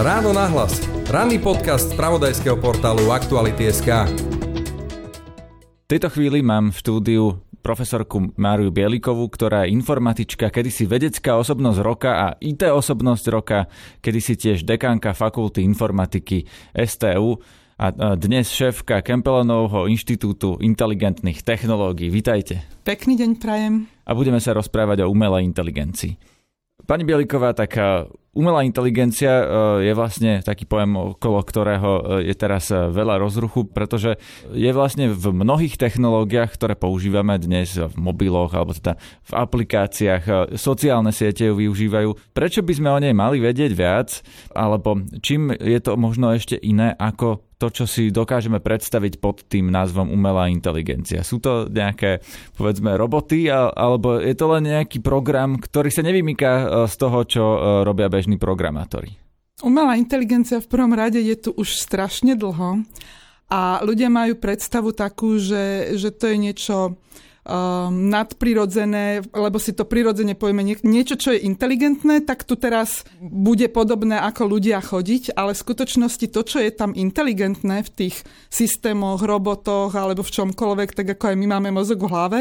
Ráno nahlas. Ranný podcast z pravodajského portálu Aktuality.sk V tejto chvíli mám v štúdiu profesorku Máriu Bielikovú, ktorá je informatička, kedysi vedecká osobnosť roka a IT osobnosť roka, kedysi tiež dekánka fakulty informatiky STU a dnes šéfka Kempelenovho inštitútu inteligentných technológií. Vítajte. Pekný deň prajem. A budeme sa rozprávať o umelej inteligencii. Pani Bieliková, taká umelá inteligencia e, je vlastne taký pojem, okolo ktorého e, je teraz e, veľa rozruchu, pretože je vlastne v mnohých technológiách, ktoré používame dnes v mobiloch alebo teda v aplikáciách, sociálne siete ju využívajú. Prečo by sme o nej mali vedieť viac, alebo čím je to možno ešte iné ako to, čo si dokážeme predstaviť pod tým názvom umelá inteligencia. Sú to nejaké, povedzme, roboty, alebo je to len nejaký program, ktorý sa nevymýka e, z toho, čo e, robia bežní programátori? Umelá inteligencia v prvom rade je tu už strašne dlho a ľudia majú predstavu takú, že, že to je niečo um, nadprirodzené, lebo si to prirodzene povieme nie, niečo, čo je inteligentné, tak tu teraz bude podobné ako ľudia chodiť, ale v skutočnosti to, čo je tam inteligentné v tých systémoch, robotoch alebo v čomkoľvek, tak ako aj my máme mozog v hlave,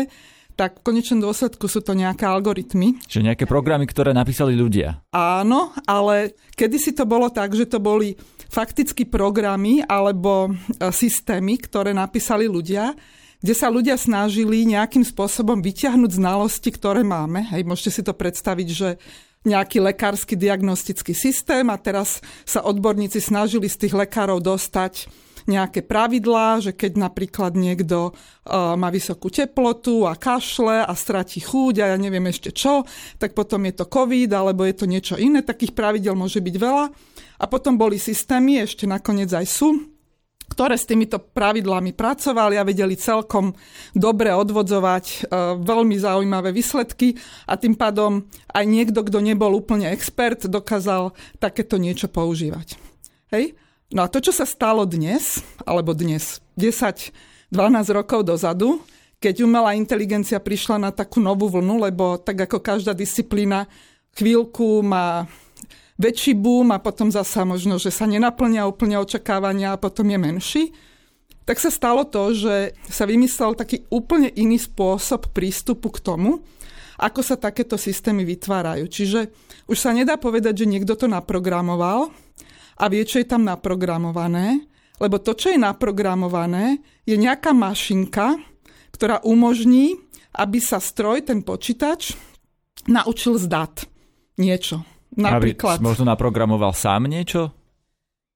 tak v konečnom dôsledku sú to nejaké algoritmy. Čiže nejaké programy, ktoré napísali ľudia. Áno, ale kedysi to bolo tak, že to boli fakticky programy alebo e, systémy, ktoré napísali ľudia kde sa ľudia snažili nejakým spôsobom vyťahnuť znalosti, ktoré máme. Hej, môžete si to predstaviť, že nejaký lekársky diagnostický systém a teraz sa odborníci snažili z tých lekárov dostať nejaké pravidlá, že keď napríklad niekto uh, má vysokú teplotu a kašle a stratí chuť a ja neviem ešte čo, tak potom je to COVID alebo je to niečo iné, takých pravidel môže byť veľa. A potom boli systémy, ešte nakoniec aj sú, ktoré s týmito pravidlami pracovali a vedeli celkom dobre odvodzovať e, veľmi zaujímavé výsledky a tým pádom aj niekto, kto nebol úplne expert, dokázal takéto niečo používať. Hej? No a to, čo sa stalo dnes, alebo dnes 10-12 rokov dozadu, keď umelá inteligencia prišla na takú novú vlnu, lebo tak ako každá disciplína chvíľku má väčší boom a potom zasa možno, že sa nenaplnia úplne očakávania a potom je menší, tak sa stalo to, že sa vymyslel taký úplne iný spôsob prístupu k tomu, ako sa takéto systémy vytvárajú. Čiže už sa nedá povedať, že niekto to naprogramoval a vie, čo je tam naprogramované, lebo to, čo je naprogramované, je nejaká mašinka, ktorá umožní, aby sa stroj, ten počítač, naučil z dát niečo. Napríklad. Aby možno naprogramoval sám niečo?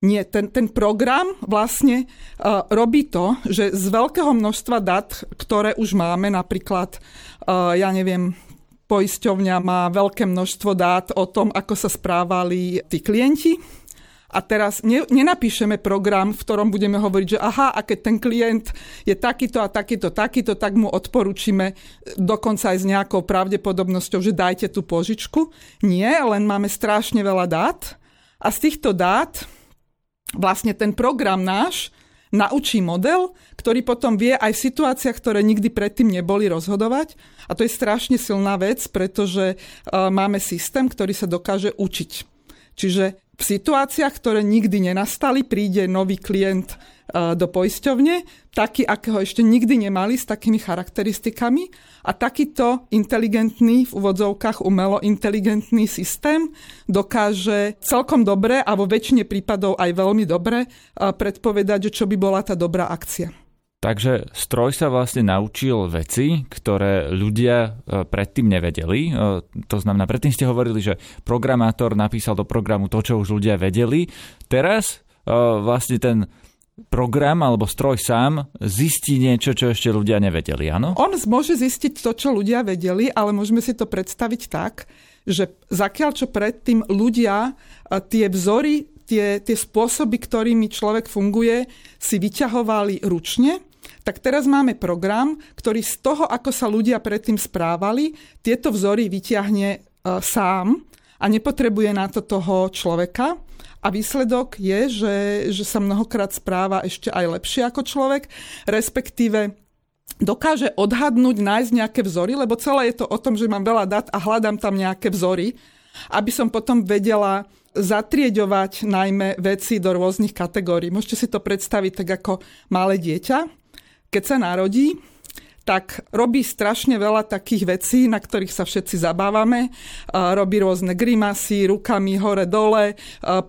Nie, ten, ten program vlastne uh, robí to, že z veľkého množstva dát, ktoré už máme, napríklad, uh, ja neviem, poisťovňa má veľké množstvo dát o tom, ako sa správali tí klienti, a teraz ne, nenapíšeme program, v ktorom budeme hovoriť, že aha, a keď ten klient je takýto a takýto, takýto, tak mu odporúčime dokonca aj s nejakou pravdepodobnosťou, že dajte tú požičku. Nie, len máme strašne veľa dát a z týchto dát vlastne ten program náš naučí model, ktorý potom vie aj v situáciách, ktoré nikdy predtým neboli rozhodovať. A to je strašne silná vec, pretože uh, máme systém, ktorý sa dokáže učiť. Čiže v situáciách, ktoré nikdy nenastali, príde nový klient e, do poisťovne, taký, akého ešte nikdy nemali, s takými charakteristikami a takýto inteligentný, v úvodzovkách umelo inteligentný systém dokáže celkom dobre a vo väčšine prípadov aj veľmi dobre e, predpovedať, čo by bola tá dobrá akcia. Takže stroj sa vlastne naučil veci, ktoré ľudia e, predtým nevedeli. E, to znamená, predtým ste hovorili, že programátor napísal do programu to, čo už ľudia vedeli. Teraz e, vlastne ten program alebo stroj sám zistí niečo, čo ešte ľudia nevedeli, áno? On môže zistiť to, čo ľudia vedeli, ale môžeme si to predstaviť tak, že zakiaľ čo predtým ľudia tie vzory, tie, tie spôsoby, ktorými človek funguje, si vyťahovali ručne, tak teraz máme program, ktorý z toho, ako sa ľudia predtým správali, tieto vzory vyťahne e, sám a nepotrebuje na to toho človeka. A výsledok je, že, že sa mnohokrát správa ešte aj lepšie ako človek, respektíve dokáže odhadnúť, nájsť nejaké vzory, lebo celé je to o tom, že mám veľa dát a hľadám tam nejaké vzory aby som potom vedela zatrieďovať najmä veci do rôznych kategórií. Môžete si to predstaviť tak ako malé dieťa. Keď sa narodí, tak robí strašne veľa takých vecí, na ktorých sa všetci zabávame. Robí rôzne grimasy, rukami hore-dole,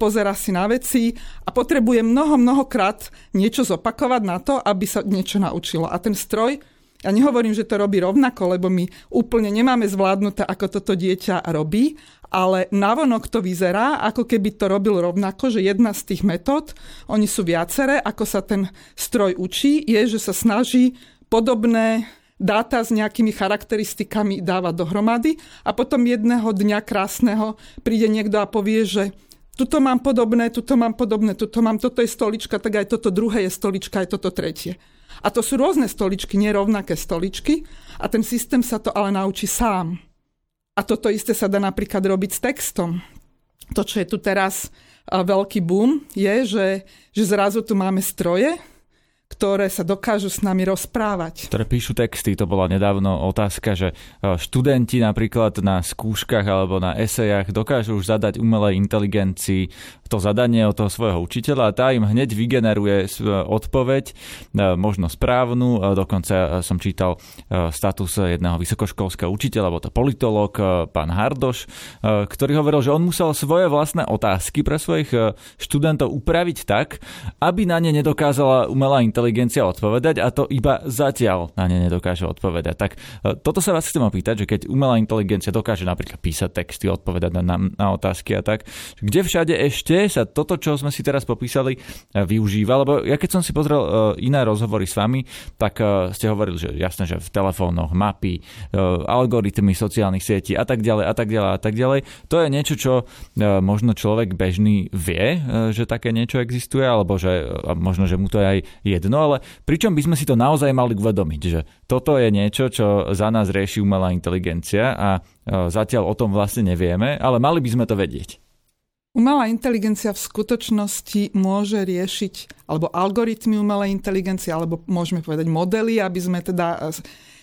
pozera si na veci a potrebuje mnoho, mnohokrát niečo zopakovať na to, aby sa niečo naučilo. A ten stroj ja nehovorím, že to robí rovnako, lebo my úplne nemáme zvládnuté, ako toto dieťa robí, ale navonok to vyzerá, ako keby to robil rovnako, že jedna z tých metód, oni sú viaceré, ako sa ten stroj učí, je, že sa snaží podobné dáta s nejakými charakteristikami dáva dohromady a potom jedného dňa krásneho príde niekto a povie, že tuto mám podobné, tuto mám podobné, tuto mám, toto je stolička, tak aj toto druhé je stolička, aj toto tretie. A to sú rôzne stoličky, nerovnaké stoličky a ten systém sa to ale naučí sám. A toto isté sa dá napríklad robiť s textom. To, čo je tu teraz veľký boom, je, že, že zrazu tu máme stroje, ktoré sa dokážu s nami rozprávať. Ktoré píšu texty, to bola nedávno otázka, že e, študenti napríklad na skúškach alebo na esejach dokážu už zadať umelej inteligencii to zadanie od toho svojho učiteľa a tá im hneď vygeneruje odpoveď, e, možno správnu. E, dokonca som čítal status jedného vysokoškolského učiteľa, alebo to politolog, pán Hardoš, ktorý hovoril, že on musel svoje vlastné otázky pre svojich študentov upraviť tak, aby na ne nedokázala umelá inteligencia inteligencia odpovedať a to iba zatiaľ na ne nedokáže odpovedať. Tak e, toto sa vás chcem opýtať, že keď umelá inteligencia dokáže napríklad písať texty, odpovedať na, na, na otázky a tak, kde všade ešte sa toto, čo sme si teraz popísali, e, využíva? Lebo ja keď som si pozrel e, iné rozhovory s vami, tak ste hovorili, že jasné, že v telefónoch, mapy, algoritmy sociálnych sietí a tak ďalej a tak ďalej a tak ďalej. To je niečo, čo možno človek bežný vie, že také niečo existuje, alebo že možno, že mu to je aj jedno, ale pričom by sme si to naozaj mali uvedomiť, že toto je niečo, čo za nás rieši umelá inteligencia a zatiaľ o tom vlastne nevieme, ale mali by sme to vedieť. Umelá inteligencia v skutočnosti môže riešiť, alebo algoritmy umelej inteligencie, alebo môžeme povedať modely, aby sme teda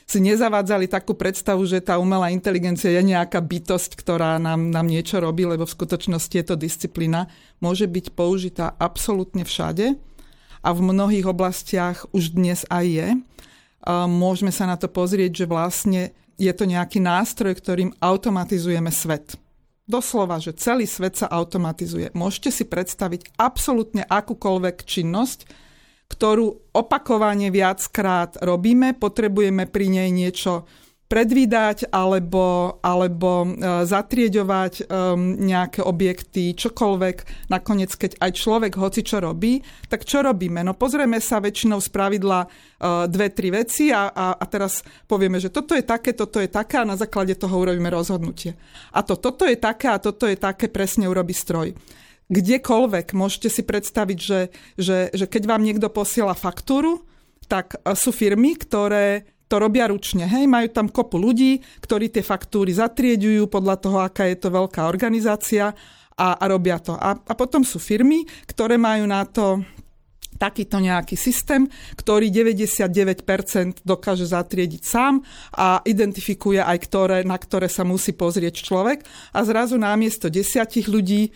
si nezavádzali takú predstavu, že tá umelá inteligencia je nejaká bytosť, ktorá nám, nám niečo robí, lebo v skutočnosti je to disciplína. Môže byť použitá absolútne všade a v mnohých oblastiach už dnes aj je. Môžeme sa na to pozrieť, že vlastne je to nejaký nástroj, ktorým automatizujeme svet. Doslova, že celý svet sa automatizuje. Môžete si predstaviť absolútne akúkoľvek činnosť, ktorú opakovane viackrát robíme, potrebujeme pri nej niečo predvídať alebo, alebo e, zatrieďovať um, nejaké objekty, čokoľvek. Nakoniec, keď aj človek hoci čo robí, tak čo robíme? No pozrieme sa väčšinou z pravidla uh, dve, tri veci a, a, a teraz povieme, že toto je také, toto je také a na základe toho urobíme rozhodnutie. A to toto je také a toto je také, presne urobí stroj kdekoľvek môžete si predstaviť, že, že, že keď vám niekto posiela faktúru, tak sú firmy, ktoré to robia ručne. Hej, majú tam kopu ľudí, ktorí tie faktúry zatrieďujú podľa toho, aká je to veľká organizácia a, a robia to. A, a potom sú firmy, ktoré majú na to takýto nejaký systém, ktorý 99% dokáže zatriediť sám a identifikuje aj ktoré, na ktoré sa musí pozrieť človek a zrazu namiesto desiatich ľudí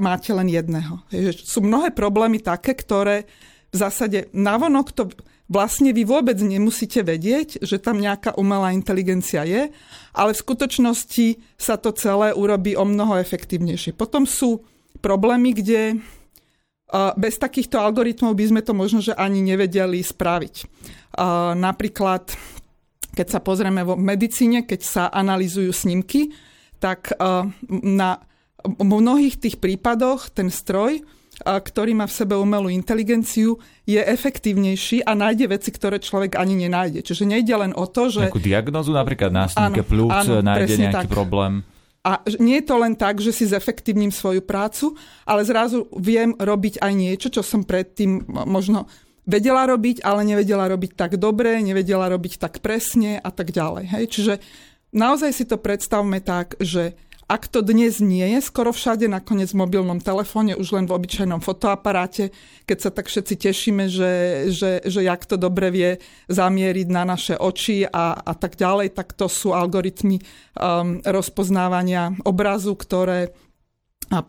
máte len jedného. Sú mnohé problémy také, ktoré v zásade navonok to vlastne vy vôbec nemusíte vedieť, že tam nejaká umelá inteligencia je, ale v skutočnosti sa to celé urobí o mnoho efektívnejšie. Potom sú problémy, kde bez takýchto algoritmov by sme to možno, že ani nevedeli spraviť. Napríklad, keď sa pozrieme v medicíne, keď sa analýzujú snímky, tak na mnohých tých prípadoch ten stroj ktorý má v sebe umelú inteligenciu, je efektívnejší a nájde veci, ktoré človek ani nenájde. Čiže nejde len o to, že... Nejakú diagnozu napríklad na snímke plúc áno, nájde nejaký tak. problém. A nie je to len tak, že si zefektívnim svoju prácu, ale zrazu viem robiť aj niečo, čo som predtým možno vedela robiť, ale nevedela robiť tak dobre, nevedela robiť tak presne a tak ďalej. Hej? Čiže naozaj si to predstavme tak, že Ak to dnes nie je skoro všade, nakoniec v mobilnom telefóne, už len v obyčajnom fotoaparáte, keď sa tak všetci tešíme, že, že, že jak to dobre vie zamieriť na naše oči a, a tak ďalej, tak to sú algoritmy um, rozpoznávania obrazu, ktoré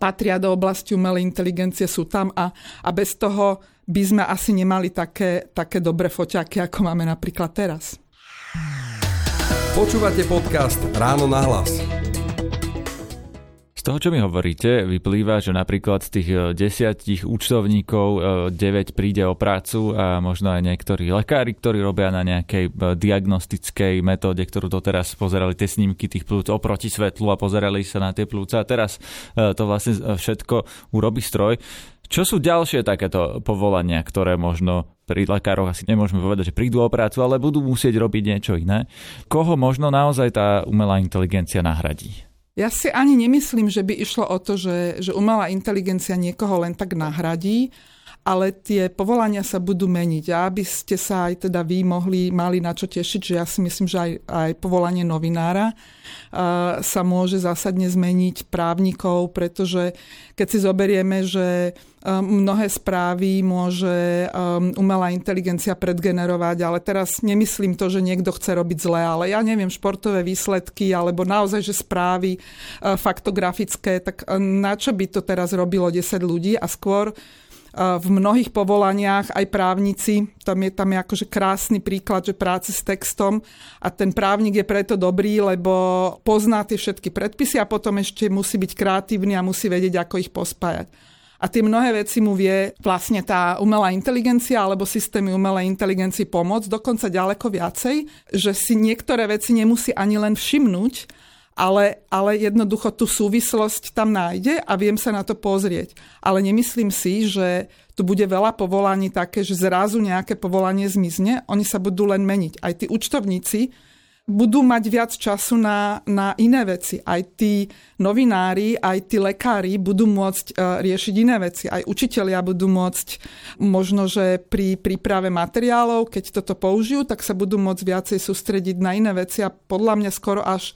patria do oblasti umelej inteligencie, sú tam a, a bez toho by sme asi nemali také, také dobré foťaky, ako máme napríklad teraz. Počúvate podcast Ráno na hlas toho, čo mi hovoríte, vyplýva, že napríklad z tých e, desiatich účtovníkov 9 e, príde o prácu a možno aj niektorí lekári, ktorí robia na nejakej e, diagnostickej metóde, ktorú doteraz pozerali tie snímky tých plúc oproti svetlu a pozerali sa na tie plúca a teraz to vlastne všetko urobí stroj. Čo sú ďalšie takéto povolania, ktoré možno pri lekároch asi nemôžeme povedať, že prídu o prácu, ale budú musieť robiť niečo iné? Koho možno naozaj tá umelá inteligencia nahradí? Ja si ani nemyslím, že by išlo o to, že, že umelá inteligencia niekoho len tak nahradí, ale tie povolania sa budú meniť. A aby ste sa aj teda vy mohli, mali na čo tešiť, že ja si myslím, že aj, aj povolanie novinára uh, sa môže zásadne zmeniť právnikov, pretože keď si zoberieme, že mnohé správy môže umelá inteligencia predgenerovať, ale teraz nemyslím to, že niekto chce robiť zle, ale ja neviem, športové výsledky alebo naozaj, že správy faktografické, tak na čo by to teraz robilo 10 ľudí a skôr v mnohých povolaniach aj právnici, tam je, tam je akože krásny príklad, že práce s textom a ten právnik je preto dobrý, lebo pozná tie všetky predpisy a potom ešte musí byť kreatívny a musí vedieť, ako ich pospájať. A tie mnohé veci mu vie vlastne tá umelá inteligencia alebo systémy umelej inteligencii pomôcť, dokonca ďaleko viacej, že si niektoré veci nemusí ani len všimnúť, ale, ale jednoducho tú súvislosť tam nájde a viem sa na to pozrieť. Ale nemyslím si, že tu bude veľa povolaní také, že zrazu nejaké povolanie zmizne, oni sa budú len meniť. Aj tí účtovníci budú mať viac času na, na iné veci. Aj tí novinári, aj tí lekári budú môcť uh, riešiť iné veci. Aj učitelia budú môcť možno, že pri príprave materiálov, keď toto použijú, tak sa budú môcť viacej sústrediť na iné veci a podľa mňa skoro až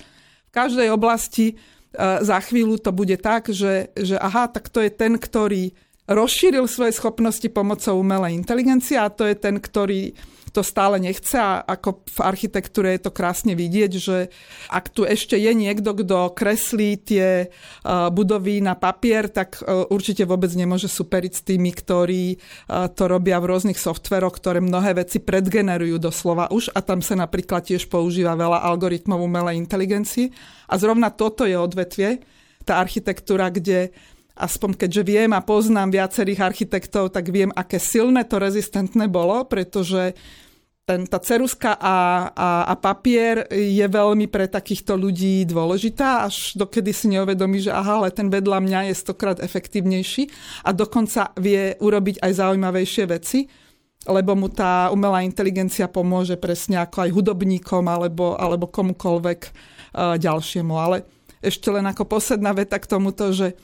v každej oblasti uh, za chvíľu to bude tak, že, že aha, tak to je ten, ktorý rozšíril svoje schopnosti pomocou umelej inteligencie a to je ten, ktorý to stále nechce a ako v architektúre je to krásne vidieť, že ak tu ešte je niekto, kto kreslí tie budovy na papier, tak e, určite vôbec nemôže superiť s tými, ktorí to robia v rôznych softveroch, ktoré mnohé veci predgenerujú doslova už a tam sa napríklad tiež používa veľa algoritmov umelej inteligencii. A zrovna toto je odvetvie, tá architektúra, kde aspoň keďže viem a poznám viacerých architektov, tak viem, aké silné to rezistentné bolo, pretože ten, tá ceruska a, a, a papier je veľmi pre takýchto ľudí dôležitá, až dokedy si neuvedomí, že aha, ale ten vedľa mňa je stokrát efektívnejší a dokonca vie urobiť aj zaujímavejšie veci, lebo mu tá umelá inteligencia pomôže presne ako aj hudobníkom alebo, alebo komukolvek uh, ďalšiemu. Ale ešte len ako posledná veta k tomuto, že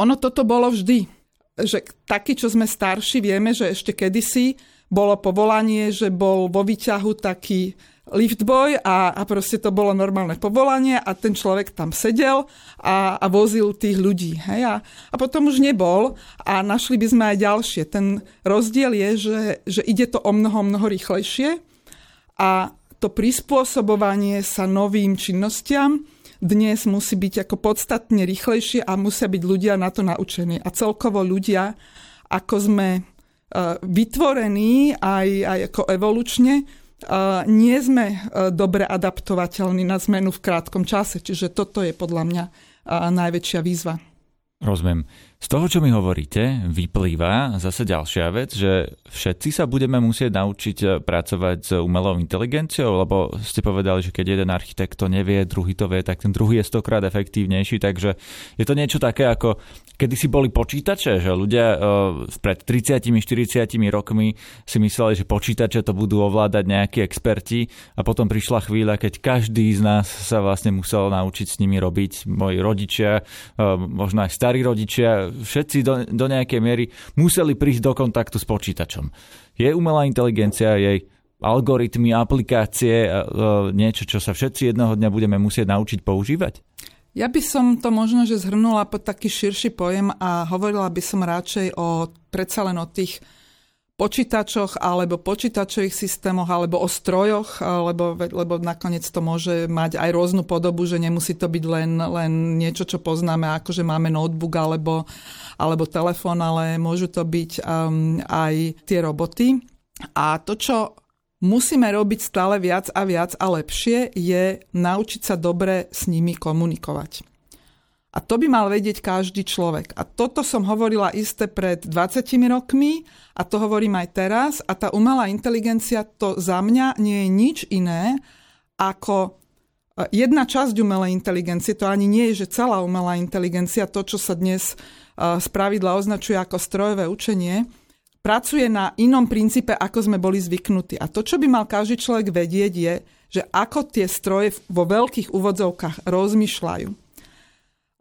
ono toto bolo vždy. Že takí, čo sme starší, vieme, že ešte kedysi bolo povolanie, že bol vo výťahu taký liftboy a, a proste to bolo normálne povolanie a ten človek tam sedel a, a vozil tých ľudí. Hej? A, a potom už nebol a našli by sme aj ďalšie. Ten rozdiel je, že, že ide to o mnoho, mnoho rýchlejšie a to prispôsobovanie sa novým činnostiam dnes musí byť ako podstatne rýchlejšie a musia byť ľudia na to naučení. A celkovo ľudia, ako sme vytvorení aj, aj ako evolučne, eh, nie sme eh, dobre adaptovateľní na zmenu v krátkom čase. Čiže toto je podľa mňa najväčšia výzva. Rozumiem. Z toho, čo mi hovoríte, vyplýva zase ďalšia vec, že všetci sa budeme musieť naučiť eh, pracovať s umelou inteligenciou, lebo ste povedali, že keď jeden architekt to nevie, druhý to vie, tak ten druhý je stokrát efektívnejší, takže je to niečo také ako kedy si boli počítače, že ľudia uh, pred 30-40 rokmi si mysleli, že počítače to budú ovládať nejakí experti. A potom prišla chvíľa, keď každý z nás sa vlastne musel naučiť s nimi robiť, moji rodičia, uh, možno aj starí rodičia, všetci do, do nejakej miery museli prísť do kontaktu s počítačom. Je umelá inteligencia, jej algoritmy, aplikácie, niečo, čo sa všetci jednoho dňa budeme musieť naučiť používať? Ja by som to možno, že zhrnula pod taký širší pojem a hovorila by som radšej o predsa len o tých počítačoch alebo počítačových systémoch alebo o strojoch, lebo, lebo nakoniec to môže mať aj rôznu podobu, že nemusí to byť len, len niečo, čo poznáme, ako že máme notebook alebo, alebo telefón, ale môžu to byť um, aj tie roboty. A to, čo musíme robiť stále viac a viac a lepšie, je naučiť sa dobre s nimi komunikovať. A to by mal vedieť každý človek. A toto som hovorila isté pred 20 rokmi a to hovorím aj teraz. A tá umelá inteligencia to za mňa nie je nič iné ako e, jedna časť umelej inteligencie. To ani nie je, že celá umelá inteligencia, to, čo sa dnes z e, pravidla označuje ako strojové učenie, pracuje na inom princípe, ako sme boli zvyknutí. A to, čo by mal každý človek vedieť, je, že ako tie stroje vo veľkých úvodzovkách rozmýšľajú.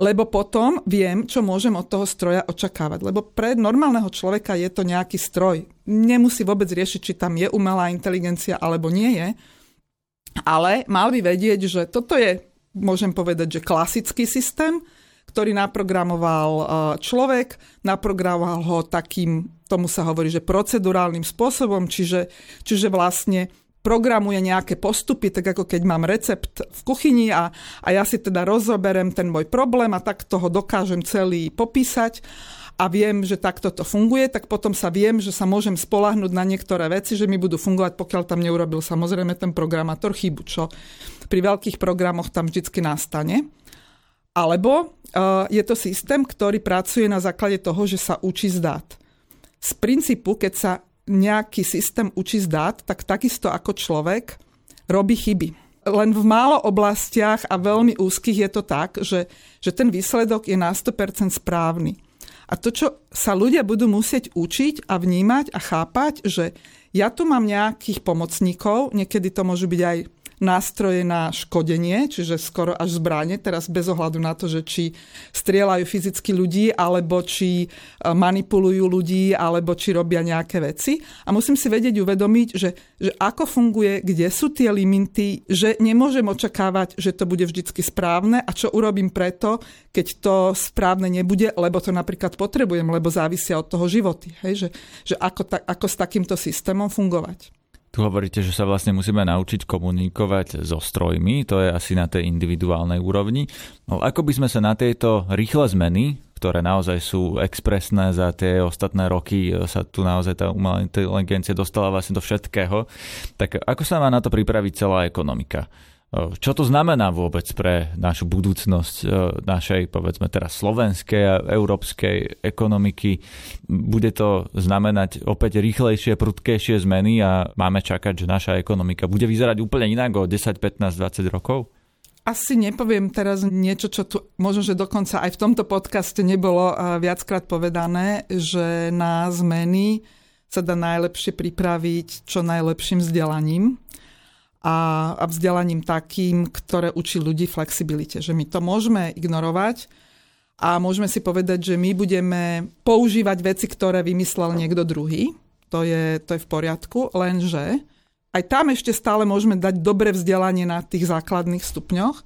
Lebo potom viem, čo môžem od toho stroja očakávať. Lebo pre normálneho človeka je to nejaký stroj. Nemusí vôbec riešiť, či tam je umelá inteligencia alebo nie je. Ale mal by vedieť, že toto je, môžem povedať, že klasický systém, ktorý naprogramoval e, človek, naprogramoval ho takým, tomu sa hovorí, že procedurálnym spôsobom, čiže, čiže vlastne programuje nejaké postupy, tak ako keď mám recept v kuchyni a, a ja si teda rozoberem ten môj problém a tak toho dokážem celý popísať a viem, že takto to funguje, tak potom sa viem, že sa môžem spolahnúť na niektoré veci, že mi budú fungovať, pokiaľ tam neurobil samozrejme ten programátor chybu, čo pri veľkých programoch tam vždy nastane. Alebo uh, je to systém, ktorý pracuje na základe toho, že sa učí z dát. Z princípu, keď sa nejaký systém učí z dát, tak takisto ako človek robí chyby. Len v málo oblastiach a veľmi úzkých je to tak, že, že ten výsledok je na 100% správny. A to, čo sa ľudia budú musieť učiť a vnímať a chápať, že ja tu mám nejakých pomocníkov, niekedy to môžu byť aj nástroje na škodenie, čiže skoro až zbranie, teraz bez ohľadu na to, že či strieľajú fyzicky ľudí, alebo či e, manipulujú ľudí, alebo či robia nejaké veci. A musím si vedieť uvedomiť, že, že ako funguje, kde sú tie limity, že nemôžem očakávať, že to bude vždycky správne a čo urobím preto, keď to správne nebude, lebo to napríklad potrebujem, lebo závisia od toho životy. Hej? Že, že ako, ta, ako s takýmto systémom fungovať. Tu hovoríte, že sa vlastne musíme naučiť komunikovať so strojmi, to je asi na tej individuálnej úrovni. No, ako by sme sa na tieto rýchle zmeny, ktoré naozaj sú expresné za tie ostatné roky, sa tu naozaj tá umelá inteligencia dostala vlastne do všetkého, tak ako sa má na to pripraviť celá ekonomika? Čo to znamená vôbec pre našu budúcnosť e, našej, povedzme teraz slovenskej a európskej ekonomiky? Bude to znamenať opäť rýchlejšie, prudkejšie zmeny a máme čakať, že naša ekonomika bude vyzerať úplne inak o 10, 15, 20 rokov? Asi nepoviem teraz niečo, čo tu možno, že dokonca aj v tomto podcaste nebolo e, viackrát povedané, že na zmeny sa dá najlepšie pripraviť čo najlepším vzdelaním a, a vzdelaním takým, ktoré učí ľudí flexibilite. Že my to môžeme ignorovať a môžeme si povedať, že my budeme používať veci, ktoré vymyslel niekto druhý. To je, to je v poriadku, lenže aj tam ešte stále môžeme dať dobre vzdelanie na tých základných stupňoch,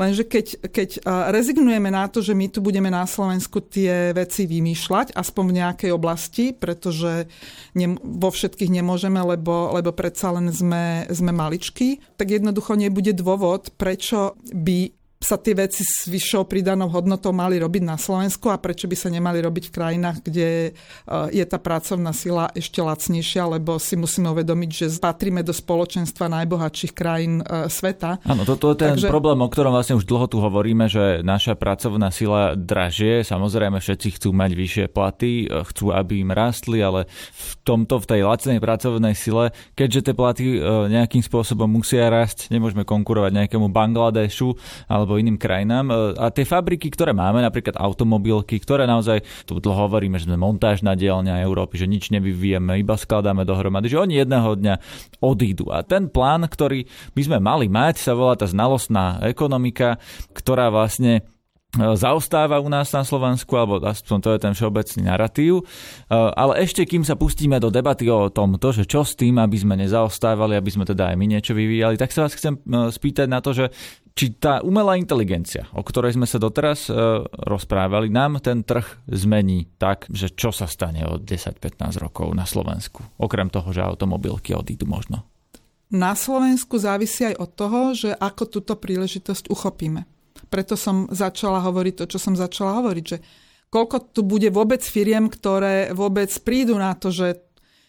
Lenže keď, keď rezignujeme na to, že my tu budeme na Slovensku tie veci vymýšľať, aspoň v nejakej oblasti, pretože ne, vo všetkých nemôžeme, lebo, lebo predsa len sme, sme maličky, tak jednoducho nebude dôvod, prečo by sa tie veci s vyššou pridanou hodnotou mali robiť na Slovensku a prečo by sa nemali robiť v krajinách, kde eh, je tá pracovná sila ešte lacnejšia, lebo si musíme uvedomiť, že patríme do spoločenstva najbohatších krajín eh, sveta. Áno, toto je ten Takže... problém, o ktorom vlastne už dlho tu hovoríme, že naša pracovná sila dražie. Samozrejme, všetci chcú mať vyššie platy, eh, chcú, aby im rástli, ale v tomto, v tej lacnej pracovnej sile, keďže tie platy nejakým spôsobom musia rásť, nemôžeme konkurovať nejakému Bangladešu alebo alebo iným krajinám. E, a tie fabriky, ktoré máme, napríklad automobilky, ktoré naozaj, tu dlho hovoríme, že sme montážna dielňa Európy, že nič nevyvíjeme, iba skladáme dohromady, že oni jedného dňa odídu. A ten plán, ktorý by sme mali mať, sa volá tá znalostná ekonomika, ktorá vlastne zaostáva u nás na Slovensku, alebo aspoň to je ten všeobecný narratív. Ale ešte kým sa pustíme do debaty o tomto, že čo s tým, aby sme nezaostávali, aby sme teda aj my niečo vyvíjali, tak sa vás chcem spýtať na to, že či tá umelá inteligencia, o ktorej sme sa doteraz rozprávali, nám ten trh zmení tak, že čo sa stane od 10-15 rokov na Slovensku, okrem toho, že automobilky odídu možno. Na Slovensku závisí aj od toho, že ako túto príležitosť uchopíme preto som začala hovoriť to, čo som začala hovoriť, že koľko tu bude vôbec firiem, ktoré vôbec prídu na to, že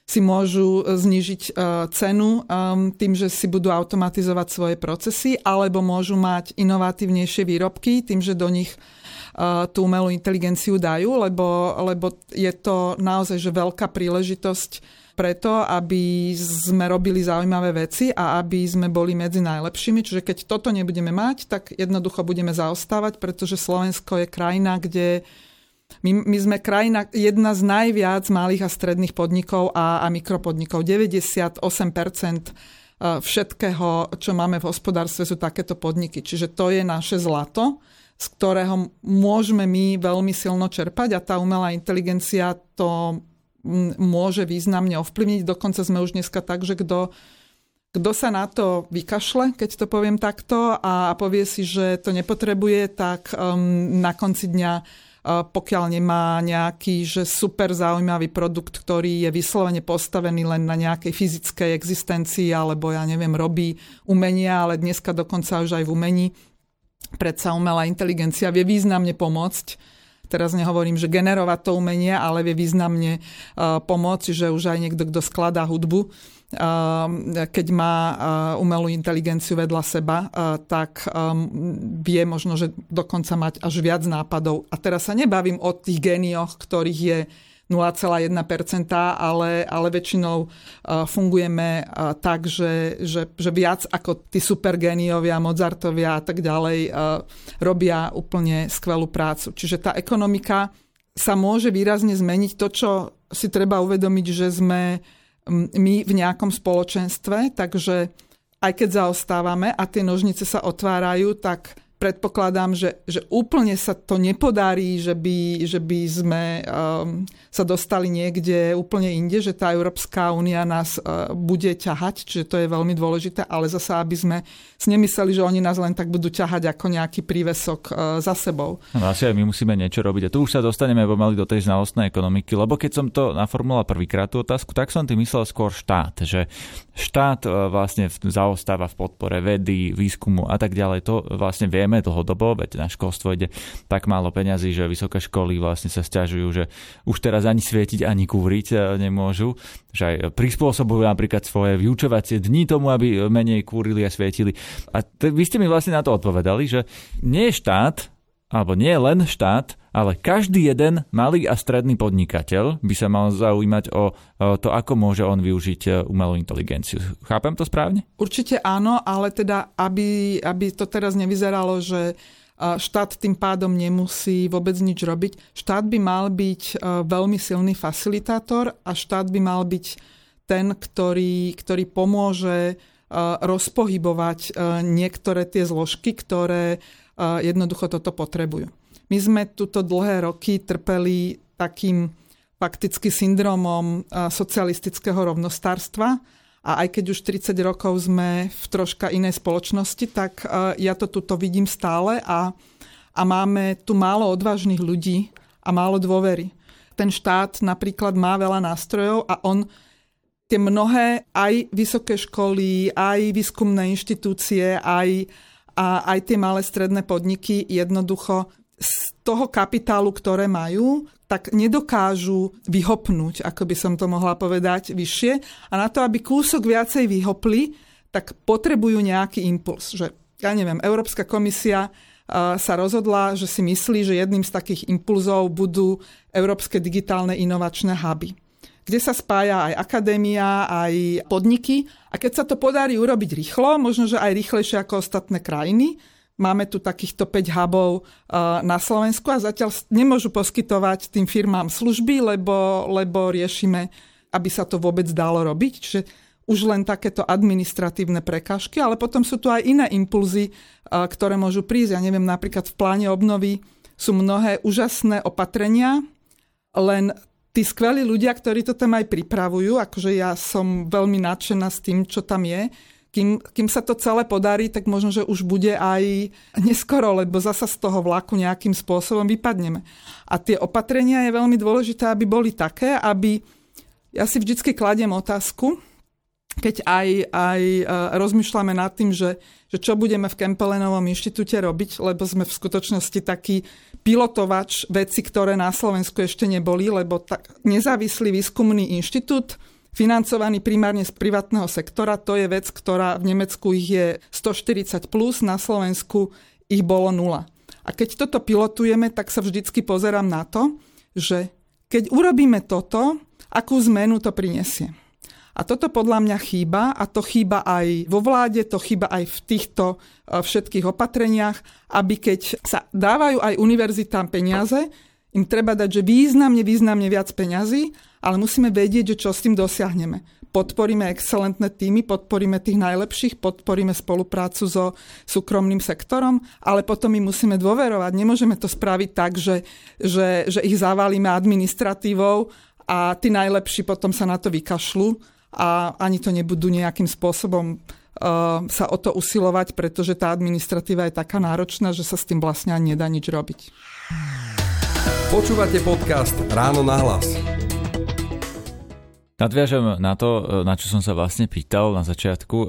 si môžu znižiť e, cenu um, tým, že si budú automatizovať svoje procesy, alebo môžu mať inovatívnejšie výrobky tým, že do nich e, tú umelú inteligenciu dajú, lebo, lebo je to naozaj že veľká príležitosť preto, aby sme robili zaujímavé veci a aby sme boli medzi najlepšími. Čiže keď toto nebudeme mať, tak jednoducho budeme zaostávať, pretože Slovensko je krajina, kde my, my sme krajina, jedna z najviac malých a stredných podnikov a, a mikropodnikov. 98% e, všetkého, čo máme v hospodárstve, sú takéto podniky. Čiže to je naše zlato, z ktorého môžeme my veľmi silno čerpať a tá umelá inteligencia to môže významne ovplyvniť. Dokonca sme už dneska tak, že kto kto sa na to vykašle, keď to poviem takto, a povie si, že to nepotrebuje, tak um, na konci dňa, uh, pokiaľ nemá nejaký že super zaujímavý produkt, ktorý je vyslovene postavený len na nejakej fyzickej existencii, alebo ja neviem, robí umenia, ale dneska dokonca už aj v umení, predsa umelá inteligencia vie významne pomôcť teraz nehovorím, že generovať to umenie, ale vie významne uh, pomôcť, že už aj niekto, kto skladá hudbu, uh, keď má uh, umelú inteligenciu vedľa seba, tak vie možno, že dokonca mať až viac nápadov. A teraz sa nebavím o tých génioch, ktorých je 0,1%, ale, ale väčšinou uh, fungujeme uh, tak, že, že, že viac ako tí supergéniovia, Mozartovia a tak ďalej uh, robia úplne skvelú prácu. Čiže tá ekonomika sa môže výrazne zmeniť. To, čo si treba uvedomiť, že sme my v nejakom spoločenstve, takže aj keď zaostávame a tie nožnice sa otvárajú, tak predpokladám, že, že úplne sa to nepodarí, že by, že by sme um, sa dostali niekde úplne inde, že tá Európska únia nás uh, bude ťahať, čiže to je veľmi dôležité, ale zasa, aby sme si nemysleli, že oni nás len tak budú ťahať ako nejaký prívesok uh, za sebou. No asi aj my musíme niečo robiť. A tu už sa dostaneme pomaly do tej znalostnej ekonomiky, lebo keď som to naformuloval prvýkrát tú otázku, tak som tým myslel skôr štát, že štát uh, vlastne zaostáva v podpore vedy, výskumu a tak ďalej. To vlastne vieme vieme dlhodobo, veď na školstvo ide tak málo peňazí, že vysoké školy vlastne sa stiažujú, že už teraz ani svietiť, ani kúriť e, nemôžu, že aj prispôsobujú napríklad svoje vyučovacie dni tomu, aby menej kúrili a svietili. A t- vy ste mi vlastne na to odpovedali, že nie je štát, alebo nie len štát, ale každý jeden malý a stredný podnikateľ by sa mal zaujímať o to, ako môže on využiť e, umelú inteligenciu. Chápem to správne? Určite áno, ale teda, aby, aby to teraz nevyzeralo, že e, štát tým pádom nemusí vôbec nič robiť. Štát by mal byť e, veľmi silný facilitátor a štát by mal byť ten, ktorý, ktorý pomôže rozpohybovať niektoré tie zložky, ktoré jednoducho toto potrebujú. My sme tuto dlhé roky trpeli takým fakticky syndromom socialistického rovnostárstva a aj keď už 30 rokov sme v troška inej spoločnosti, tak ja to tuto vidím stále a, a máme tu málo odvážnych ľudí a málo dôvery. Ten štát napríklad má veľa nástrojov a on tie mnohé aj vysoké školy, aj výskumné inštitúcie, aj a aj tie malé stredné podniky jednoducho z toho kapitálu, ktoré majú, tak nedokážu vyhopnúť, ako by som to mohla povedať, vyššie. A na to, aby kúsok viacej vyhopli, tak potrebujú nejaký impuls. Že, ja neviem, Európska komisia sa rozhodla, že si myslí, že jedným z takých impulzov budú európske digitálne inovačné huby kde sa spája aj akadémia, aj podniky. A keď sa to podarí urobiť rýchlo, možno, že aj rýchlejšie ako ostatné krajiny, Máme tu takýchto 5 hubov na Slovensku a zatiaľ nemôžu poskytovať tým firmám služby, lebo, lebo riešime, aby sa to vôbec dalo robiť. Čiže už len takéto administratívne prekážky, ale potom sú tu aj iné impulzy, ktoré môžu prísť. Ja neviem, napríklad v pláne obnovy sú mnohé úžasné opatrenia, len tí skvelí ľudia, ktorí to tam aj pripravujú, akože ja som veľmi nadšená s tým, čo tam je, kým, kým sa to celé podarí, tak možno, že už bude aj neskoro, lebo zasa z toho vlaku nejakým spôsobom vypadneme. A tie opatrenia je veľmi dôležité, aby boli také, aby... Ja si vždycky kladiem otázku, keď aj, aj e, rozmýšľame nad tým, že, že čo budeme v Kempelenovom inštitúte robiť, lebo sme v skutočnosti taký pilotovač veci, ktoré na Slovensku ešte neboli, lebo tak nezávislý výskumný inštitút, financovaný primárne z privátneho sektora. To je vec, ktorá v Nemecku ich je 140+, plus, na Slovensku ich bolo nula. A keď toto pilotujeme, tak sa vždycky pozerám na to, že keď urobíme toto, akú zmenu to prinesie. A toto podľa mňa chýba a to chýba aj vo vláde, to chýba aj v týchto e, všetkých opatreniach, aby keď sa dávajú aj univerzitám peniaze, im treba dať, že významne, významne viac peňazí, ale musíme vedieť, že čo s tým dosiahneme. Podporíme excelentné týmy, podporíme tých najlepších, podporíme spoluprácu so súkromným sektorom, ale potom my musíme dôverovať. Nemôžeme to spraviť tak, že, že, že ich zavalíme administratívou a tí najlepší potom sa na to vykašľú a ani to nebudú nejakým spôsobom uh, sa o to usilovať, pretože tá administratíva je taká náročná, že sa s tým vlastne ani nedá nič robiť. Počúvate podcast Ráno na hlas. Nadviažem na to, e, na čo som sa vlastne pýtal na začiatku, e,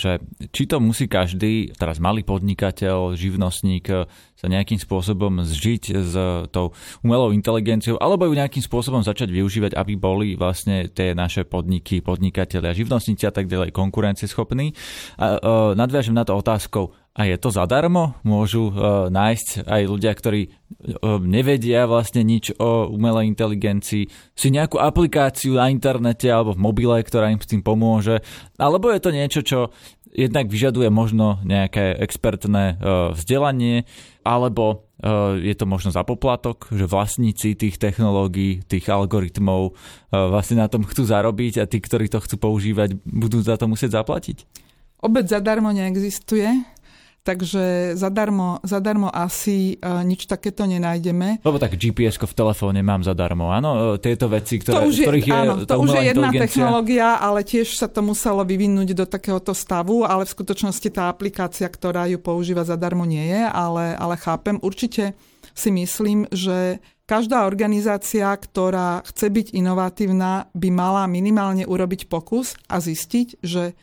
že či to musí každý, teraz malý podnikateľ, živnostník, e, sa nejakým spôsobom zžiť s tou umelou inteligenciou, alebo ju nejakým spôsobom začať využívať, aby boli vlastne tie naše podniky, podnikatelia, živnostníci a tak ďalej konkurencieschopní. A nadviažem na to otázkou, a je to zadarmo? Môžu uh, nájsť aj ľudia, ktorí uh, nevedia vlastne nič o umelej inteligencii, si nejakú aplikáciu na internete alebo v mobile, ktorá im s tým pomôže. Alebo je to niečo, čo jednak vyžaduje možno nejaké expertné uh, vzdelanie, alebo uh, je to možno za poplatok, že vlastníci tých technológií, tých algoritmov uh, vlastne na tom chcú zarobiť a tí, ktorí to chcú používať, budú za to musieť zaplatiť? Obec zadarmo neexistuje takže zadarmo, zadarmo asi uh, nič takéto nenájdeme. Lebo tak gps v telefóne mám zadarmo, áno? E, tieto veci, ktoré, to už je, ktorých je áno, to už je jedna technológia, ale tiež sa to muselo vyvinúť do takéhoto stavu, ale v skutočnosti tá aplikácia, ktorá ju používa zadarmo nie je, ale, ale chápem. Určite si myslím, že každá organizácia, ktorá chce byť inovatívna, by mala minimálne urobiť pokus a zistiť, že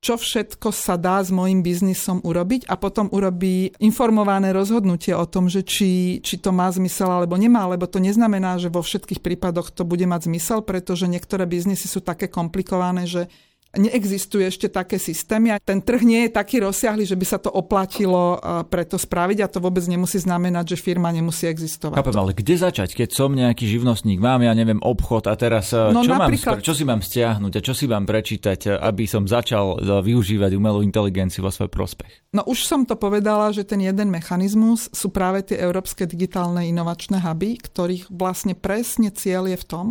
čo všetko sa dá s môjim biznisom urobiť a potom urobí informované rozhodnutie o tom, že či, či to má zmysel alebo nemá, lebo to neznamená, že vo všetkých prípadoch to bude mať zmysel, pretože niektoré biznisy sú také komplikované, že neexistuje ešte také systémy a ten trh nie je taký rozsiahly, že by sa to oplatilo e, preto spraviť a to vôbec nemusí znamenať, že firma nemusí existovať. Chápem, ale kde začať, keď som nejaký živnostník, mám ja neviem obchod a teraz e, no, čo, napríklad... mám, čo si mám stiahnuť a čo si mám prečítať, e, aby som začal využívať umelú inteligenciu vo svoj prospech? No už som to povedala, že ten jeden mechanizmus sú práve tie európske digitálne inovačné huby, ktorých vlastne presne cieľ je v tom,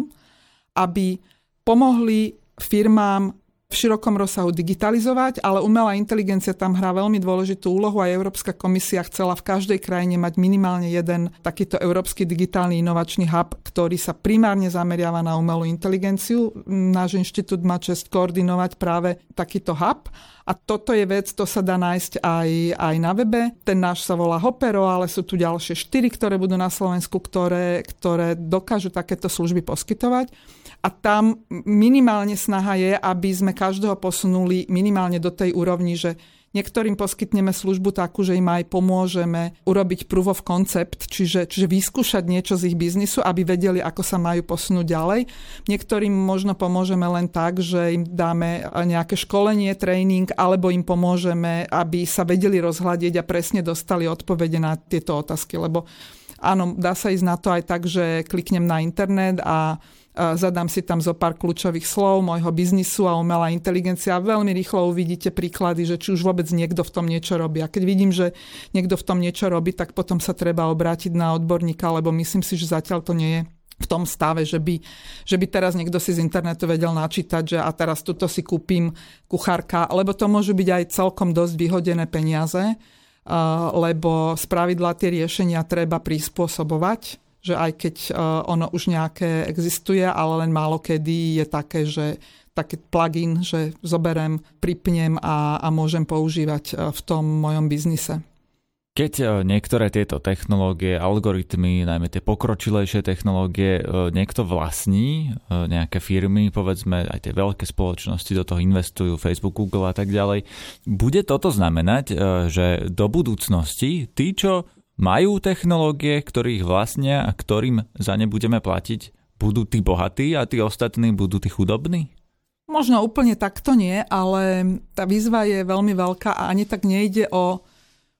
aby pomohli firmám v širokom rozsahu digitalizovať, ale umelá inteligencia tam hrá veľmi dôležitú úlohu a Európska komisia chcela v každej krajine mať minimálne jeden takýto Európsky digitálny inovačný hub, ktorý sa primárne zameriava na umelú inteligenciu. Náš inštitút má čest koordinovať práve takýto hub a toto je vec, to sa dá nájsť aj, aj na webe. Ten náš sa volá Hopero, ale sú tu ďalšie štyri, ktoré budú na Slovensku, ktoré, ktoré dokážu takéto služby poskytovať. A tam minimálne snaha je, aby sme každého posunuli minimálne do tej úrovni, že Niektorým poskytneme službu takú, že im aj pomôžeme urobiť proof of concept, čiže, čiže vyskúšať niečo z ich biznisu, aby vedeli, ako sa majú posunúť ďalej. Niektorým možno pomôžeme len tak, že im dáme nejaké školenie, tréning, alebo im pomôžeme, aby sa vedeli rozhľadiť a presne dostali odpovede na tieto otázky, lebo áno, dá sa ísť na to aj tak, že kliknem na internet a zadám si tam zo pár kľúčových slov môjho biznisu a umelá inteligencia. A veľmi rýchlo uvidíte príklady, že či už vôbec niekto v tom niečo robí. A keď vidím, že niekto v tom niečo robí, tak potom sa treba obrátiť na odborníka, lebo myslím si, že zatiaľ to nie je v tom stave, že by, že by teraz niekto si z internetu vedel načítať, že a teraz tuto si kúpim kuchárka, lebo to môžu byť aj celkom dosť vyhodené peniaze lebo spravidla tie riešenia treba prispôsobovať, že aj keď ono už nejaké existuje, ale len málo kedy je také, že taký plugin, že zoberiem, pripnem a, a môžem používať v tom mojom biznise. Keď e, niektoré tieto technológie, algoritmy, najmä tie pokročilejšie technológie, e, niekto vlastní, e, nejaké firmy, povedzme aj tie veľké spoločnosti do toho investujú, Facebook, Google a tak ďalej, bude toto znamenať, že do budúcnosti tí, čo majú technológie, ktorých vlastnia a ktorým za ne budeme platiť, budú tí bohatí a tí ostatní budú tí chudobní? Možno úplne takto nie, ale tá výzva je veľmi veľká a ani tak nejde o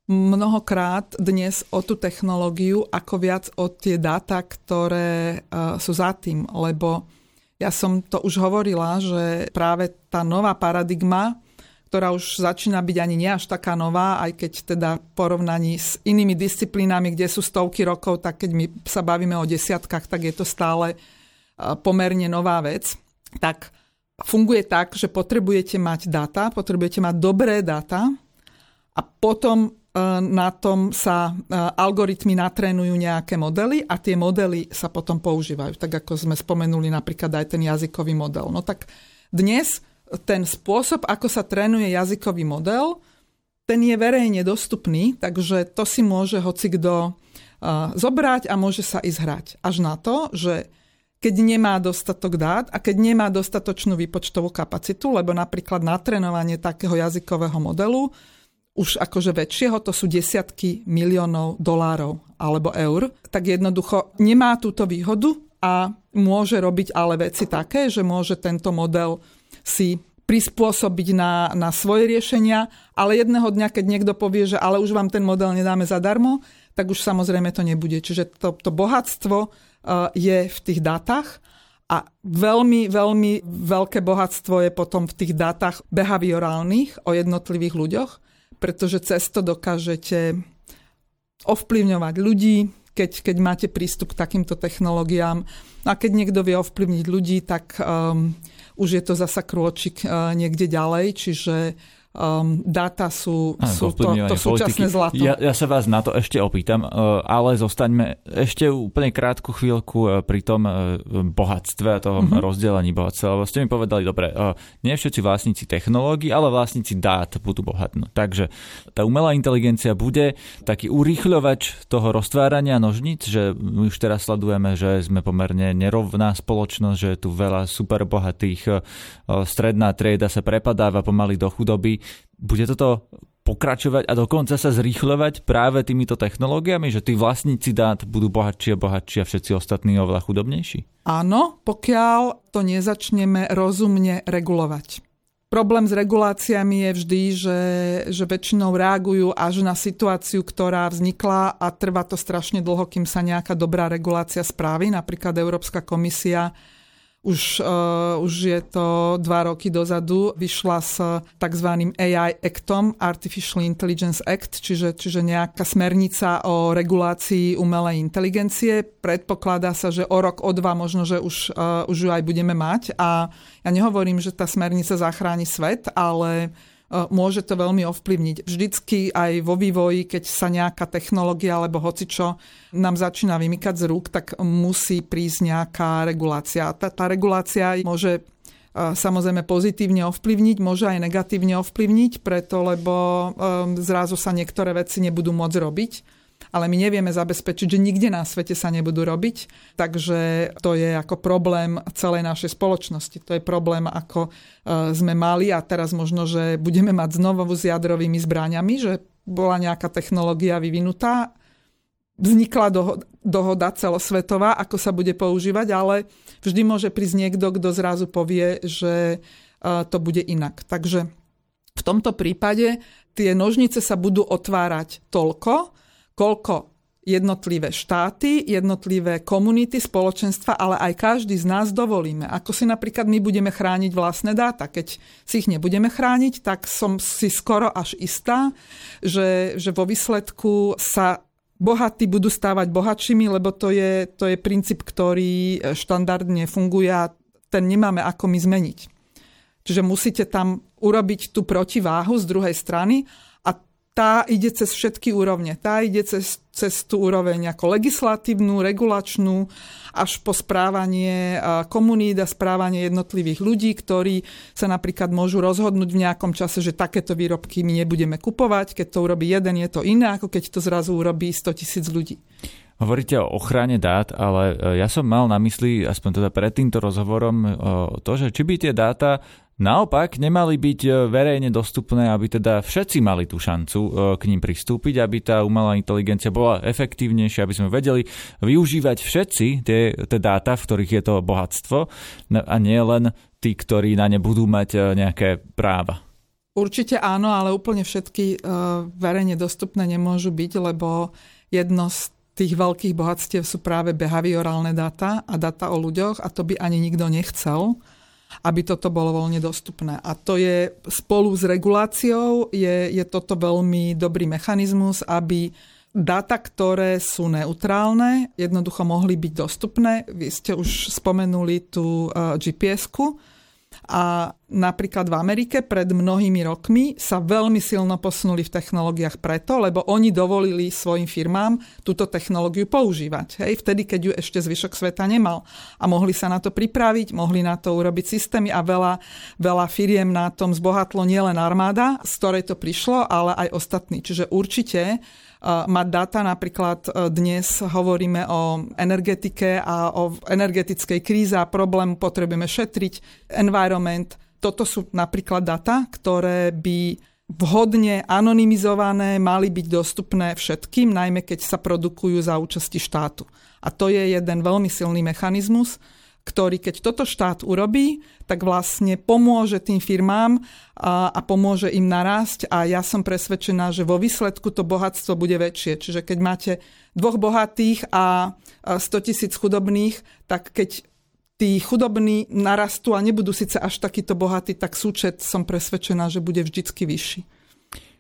mnohokrát dnes o tú technológiu, ako viac o tie dáta, ktoré uh, sú za tým, lebo ja som to už hovorila, že práve tá nová paradigma, ktorá už začína byť ani nie až taká nová, aj keď teda v porovnaní s inými disciplínami, kde sú stovky rokov, tak keď my sa bavíme o desiatkách, tak je to stále pomerne nová vec. Tak funguje tak, že potrebujete mať dáta, potrebujete mať dobré dáta a potom E, na tom sa e, algoritmy natrénujú nejaké modely a tie modely sa potom používajú. Tak ako sme spomenuli napríklad aj ten jazykový model. No tak dnes ten spôsob, ako sa trénuje jazykový model, ten je verejne dostupný, takže to si môže hoci kto e, zobrať a môže sa ísť hrať. Až na to, že keď nemá dostatok dát a keď nemá dostatočnú výpočtovú kapacitu, lebo napríklad natrénovanie takého jazykového modelu už akože väčšieho, to sú desiatky miliónov dolárov alebo eur, tak jednoducho nemá túto výhodu a môže robiť ale veci také, že môže tento model si prispôsobiť na, na svoje riešenia, ale jedného dňa, keď niekto povie, že ale už vám ten model nedáme zadarmo, tak už samozrejme to nebude. Čiže to, to bohatstvo uh, je v tých dátach a veľmi, veľmi veľké bohatstvo je potom v tých dátach behaviorálnych o jednotlivých ľuďoch, pretože cez to dokážete ovplyvňovať ľudí, keď, keď máte prístup k takýmto technológiám. A keď niekto vie ovplyvniť ľudí, tak um, už je to zasa krôčik uh, niekde ďalej, čiže um, dáta sú, Áno, sú to, to súčasné zlato. Ja, ja sa vás na to ešte opýtam, uh, ale zostaňme ešte úplne krátku chvíľku uh, pri tom uh, bohatstve a tom uh-huh. rozdelení bohatstva, lebo ste mi povedali, dobre, nie všetci vlastníci technológií, ale vlastníci dát budú bohatnúť. Takže tá umelá inteligencia bude taký urýchľovač toho roztvárania nožníc, že my už teraz sledujeme, že sme pomerne nerovná spoločnosť, že je tu veľa super bohatých, uh, stredná trieda sa prepadáva pomaly do chudoby bude toto pokračovať a dokonca sa zrýchľovať práve týmito technológiami, že tí vlastníci dát budú bohatší a bohatší a všetci ostatní oveľa chudobnejší? Áno, pokiaľ to nezačneme rozumne regulovať. Problém s reguláciami je vždy, že, že väčšinou reagujú až na situáciu, ktorá vznikla a trvá to strašne dlho, kým sa nejaká dobrá regulácia spraví. Napríklad Európska komisia už, uh, už je to dva roky dozadu, vyšla s tzv. AI Actom, Artificial Intelligence Act, čiže, čiže nejaká smernica o regulácii umelej inteligencie. Predpokladá sa, že o rok, o dva možno, že už, uh, už ju aj budeme mať. A ja nehovorím, že tá smernica zachráni svet, ale môže to veľmi ovplyvniť. Vždycky aj vo vývoji, keď sa nejaká technológia alebo hocičo nám začína vymykať z rúk, tak musí prísť nejaká regulácia. Tá, tá regulácia môže e, samozrejme pozitívne ovplyvniť, môže aj negatívne ovplyvniť, preto lebo e, zrazu sa niektoré veci nebudú môcť robiť ale my nevieme zabezpečiť, že nikde na svete sa nebudú robiť. Takže to je ako problém celej našej spoločnosti. To je problém, ako e, sme mali a teraz možno, že budeme mať znovu s jadrovými zbraniami, že bola nejaká technológia vyvinutá, vznikla dohoda, celosvetová, ako sa bude používať, ale vždy môže prísť niekto, kto zrazu povie, že e, to bude inak. Takže v tomto prípade tie nožnice sa budú otvárať toľko, koľko jednotlivé štáty, jednotlivé komunity, spoločenstva, ale aj každý z nás dovolíme. Ako si napríklad my budeme chrániť vlastné dáta. Keď si ich nebudeme chrániť, tak som si skoro až istá, že, že vo výsledku sa bohatí budú stávať bohatšími, lebo to je, to je princíp, ktorý štandardne funguje a ten nemáme ako my zmeniť. Čiže musíte tam urobiť tú protiváhu z druhej strany tá ide cez všetky úrovne. Tá ide cez, cez tú úroveň ako legislatívnu, regulačnú, až po správanie komunít a správanie jednotlivých ľudí, ktorí sa napríklad môžu rozhodnúť v nejakom čase, že takéto výrobky my nebudeme kupovať. Keď to urobí jeden, je to iné, ako keď to zrazu urobí 100 tisíc ľudí. Hovoríte o ochrane dát, ale e, ja som mal na mysli, aspoň teda pred týmto rozhovorom, to, že či by tie dáta naopak nemali byť e, verejne dostupné, aby teda všetci mali tú šancu k ním pristúpiť, aby tá umelá inteligencia bola efektívnejšia, aby sme vedeli využívať všetci tie, tie dáta, v ktorých je to bohatstvo a nie len tí, ktorí na ne budú mať nejaké práva. Určite áno, ale úplne všetky verejne dostupné nemôžu byť, lebo jedno z tých veľkých bohatstiev sú práve behaviorálne dáta a dáta o ľuďoch a to by ani nikto nechcel, aby toto bolo voľne dostupné. A to je spolu s reguláciou, je, je toto veľmi dobrý mechanizmus, aby dáta, ktoré sú neutrálne, jednoducho mohli byť dostupné. Vy ste už spomenuli tú uh, GPS-ku, a napríklad v Amerike pred mnohými rokmi sa veľmi silno posunuli v technológiách preto, lebo oni dovolili svojim firmám túto technológiu používať. Hej, vtedy, keď ju ešte zvyšok sveta nemal. A mohli sa na to pripraviť, mohli na to urobiť systémy a veľa, veľa firiem na tom zbohatlo nielen armáda, z ktorej to prišlo, ale aj ostatní. Čiže určite mať dáta. Napríklad e, dnes hovoríme o energetike a o energetickej kríze a problém potrebujeme šetriť, environment. Toto sú napríklad data, ktoré by vhodne anonymizované mali byť dostupné všetkým, najmä keď sa produkujú za účasti štátu. A to je jeden veľmi silný mechanizmus, ktorý keď toto štát urobí, tak vlastne pomôže tým firmám a, a pomôže im narásť a ja som presvedčená, že vo výsledku to bohatstvo bude väčšie. Čiže keď máte dvoch bohatých a 100 tisíc chudobných, tak keď tí chudobní narastú a nebudú síce až takýto bohatí, tak súčet som presvedčená, že bude vždycky vyšší.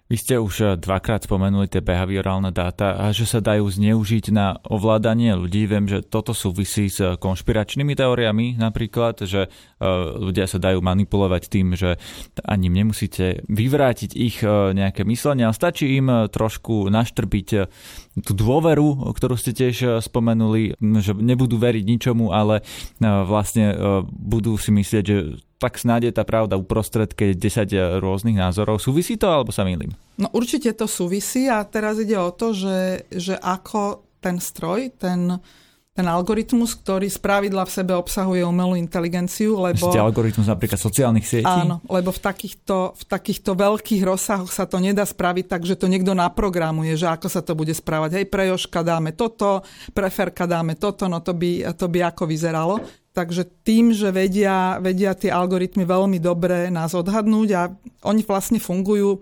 Vy ste už eh, dvakrát spomenuli tie behaviorálne dáta a že sa dajú zneužiť na ovládanie ľudí. Viem, že toto súvisí s konšpiračnými teóriami napríklad, že eh, ľudia sa dajú manipulovať tým, že ani nemusíte vyvrátiť ich eh, nejaké myslenie, ale stačí im trošku naštrbiť tú dôveru, ktorú ste tiež spomenuli, že nebudú veriť ničomu, ale vlastne budú si myslieť, že tak snáď je tá pravda uprostred, keď 10 rôznych názorov. Súvisí to, alebo sa milím? No určite to súvisí a teraz ide o to, že, že ako ten stroj, ten, ten algoritmus, ktorý z pravidla v sebe obsahuje umelú inteligenciu, lebo... Ste algoritmus napríklad sociálnych sietí? Áno, lebo v takýchto, v takýchto veľkých rozsahoch sa to nedá spraviť tak, že to niekto naprogramuje, že ako sa to bude správať. Hej, pre Joška dáme toto, pre Ferka dáme toto, no to by, to by ako vyzeralo. Takže tým, že vedia, vedia tie algoritmy veľmi dobre nás odhadnúť a oni vlastne fungujú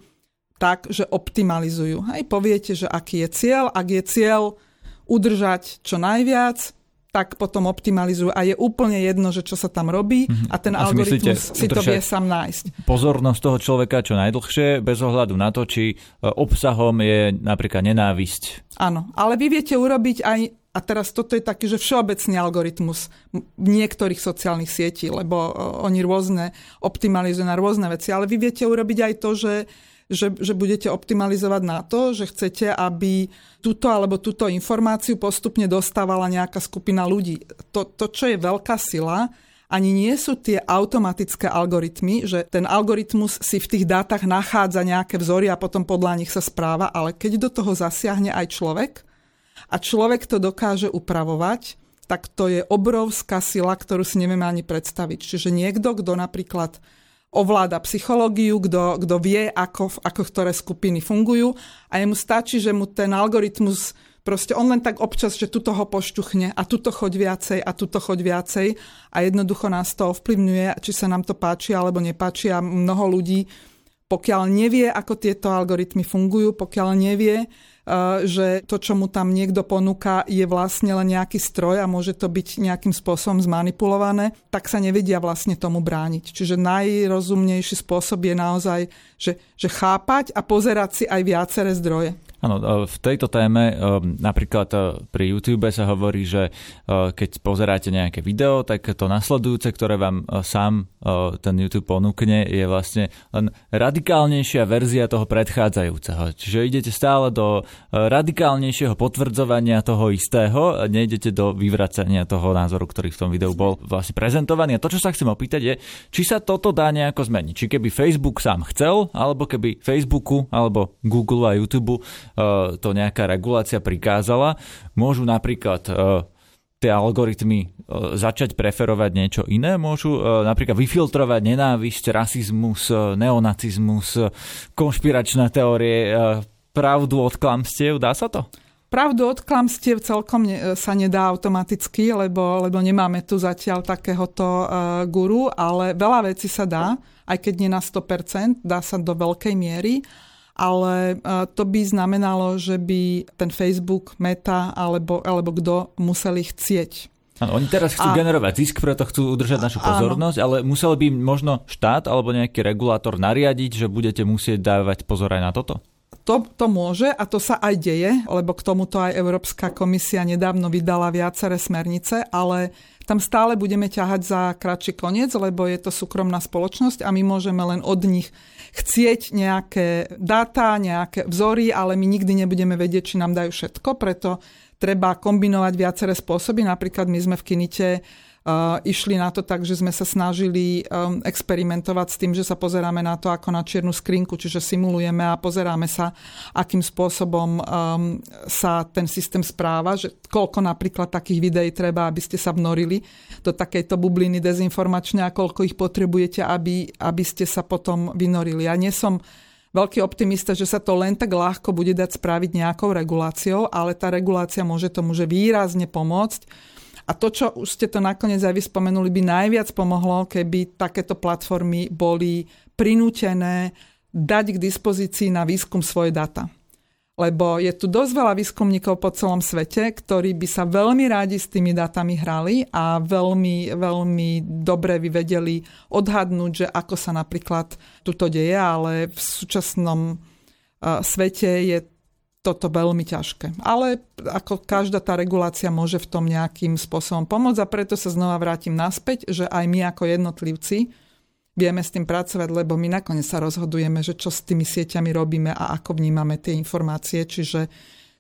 tak, že optimalizujú. Hej, poviete, že aký je cieľ, ak je cieľ udržať čo najviac, tak potom optimalizujú a je úplne jedno, že čo sa tam robí mhm. a ten a algoritmus si, si to vie sám nájsť. Pozornosť toho človeka čo najdlhšie, bez ohľadu na to, či e, obsahom je napríklad nenávisť. Áno, ale vy viete urobiť aj a teraz toto je taký, že všeobecný algoritmus niektorých sociálnych sietí, lebo oni rôzne optimalizujú na rôzne veci, ale vy viete urobiť aj to, že, že, že budete optimalizovať na to, že chcete, aby túto alebo túto informáciu postupne dostávala nejaká skupina ľudí. To, to čo je veľká sila, ani nie sú tie automatické algoritmy, že ten algoritmus si v tých dátach nachádza nejaké vzory a potom podľa nich sa správa, ale keď do toho zasiahne aj človek, a človek to dokáže upravovať, tak to je obrovská sila, ktorú si nevieme ani predstaviť. Čiže niekto, kto napríklad ovláda psychológiu, kto, kto vie, ako, ako ktoré skupiny fungujú. A jemu stačí, že mu ten algoritmus proste on len tak občas, že tuto ho poštuchne a tuto choď viacej a tuto choď viacej. A jednoducho nás to ovplyvňuje, či sa nám to páči alebo nepáči. A mnoho ľudí, pokiaľ nevie, ako tieto algoritmy fungujú, pokiaľ nevie, že to, čo mu tam niekto ponúka, je vlastne len nejaký stroj a môže to byť nejakým spôsobom zmanipulované, tak sa nevedia vlastne tomu brániť. Čiže najrozumnejší spôsob je naozaj, že, že chápať a pozerať si aj viaceré zdroje. Áno, v tejto téme napríklad pri YouTube sa hovorí, že keď pozeráte nejaké video, tak to nasledujúce, ktoré vám sám ten YouTube ponúkne, je vlastne len radikálnejšia verzia toho predchádzajúceho. Čiže idete stále do radikálnejšieho potvrdzovania toho istého, nejdete do vyvracania toho názoru, ktorý v tom videu bol vlastne prezentovaný. A to, čo sa chcem opýtať je, či sa toto dá nejako zmeniť. Či keby Facebook sám chcel, alebo keby Facebooku, alebo Google a YouTube to nejaká regulácia prikázala, môžu napríklad eh, tie algoritmy eh, začať preferovať niečo iné, môžu napríklad vyfiltrovať nenávisť, rasizmus, neonacizmus, konšpiračné teórie, pravdu od klamstiev, dá sa to? Pravdu od klamstiev celkom ne, sa nedá automaticky, lebo, lebo nemáme tu zatiaľ takéhoto uh, guru, ale veľa vecí sa dá, aj keď nie na 100%, dá sa do veľkej miery ale e, to by znamenalo, že by ten Facebook, Meta alebo, alebo kto museli chcieť. Ano, oni teraz chcú a, generovať zisk, preto chcú udržať našu pozornosť, áno. ale musel by možno štát alebo nejaký regulátor nariadiť, že budete musieť dávať pozor aj na toto? To, to môže a to sa aj deje, lebo k tomuto aj Európska komisia nedávno vydala viaceré smernice, ale tam stále budeme ťahať za kratší koniec, lebo je to súkromná spoločnosť a my môžeme len od nich chcieť nejaké dáta, nejaké vzory, ale my nikdy nebudeme vedieť, či nám dajú všetko, preto treba kombinovať viaceré spôsoby. Napríklad my sme v Kinite išli na to tak, že sme sa snažili um, experimentovať s tým, že sa pozeráme na to ako na čiernu skrinku, čiže simulujeme a pozeráme sa, akým spôsobom um, sa ten systém správa, že koľko napríklad takých videí treba, aby ste sa vnorili do takejto bubliny dezinformačne a koľko ich potrebujete, aby, aby ste sa potom vynorili. Ja nie som veľký optimista, že sa to len tak ľahko bude dať spraviť nejakou reguláciou, ale tá regulácia môže tomu, že výrazne pomôcť a to, čo už ste to nakoniec aj vy spomenuli, by najviac pomohlo, keby takéto platformy boli prinútené dať k dispozícii na výskum svoje data. Lebo je tu dosť veľa výskumníkov po celom svete, ktorí by sa veľmi rádi s tými datami hrali a veľmi, veľmi dobre by vedeli odhadnúť, že ako sa napríklad tuto deje, ale v súčasnom svete je toto veľmi ťažké. Ale ako každá tá regulácia môže v tom nejakým spôsobom pomôcť a preto sa znova vrátim naspäť, že aj my ako jednotlivci vieme s tým pracovať, lebo my nakoniec sa rozhodujeme, že čo s tými sieťami robíme a ako vnímame tie informácie. Čiže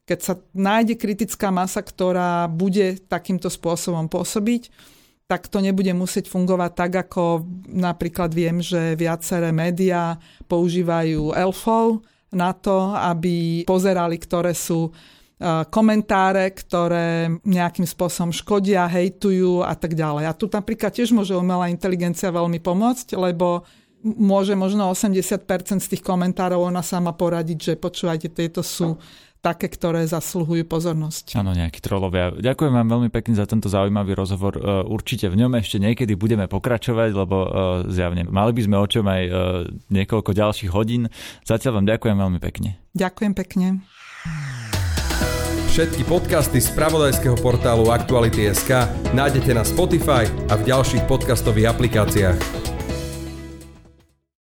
keď sa nájde kritická masa, ktorá bude takýmto spôsobom pôsobiť, tak to nebude musieť fungovať tak, ako napríklad viem, že viaceré médiá používajú elfov, na to, aby pozerali, ktoré sú e, komentáre, ktoré nejakým spôsobom škodia, hejtujú a tak ďalej. A tu napríklad tiež môže umelá inteligencia veľmi pomôcť, lebo môže možno 80% z tých komentárov ona sama poradiť, že počúvajte, tieto sú také, ktoré zasluhujú pozornosť. Áno, nejakí trolovia. Ďakujem vám veľmi pekne za tento zaujímavý rozhovor. E, určite v ňom ešte niekedy budeme pokračovať, lebo e, zjavne mali by sme o čom aj e, niekoľko ďalších hodín. Zatiaľ vám ďakujem veľmi pekne. Ďakujem pekne. Všetky podcasty z pravodajského portálu Aktuality.sk nájdete na Spotify a v ďalších podcastových aplikáciách.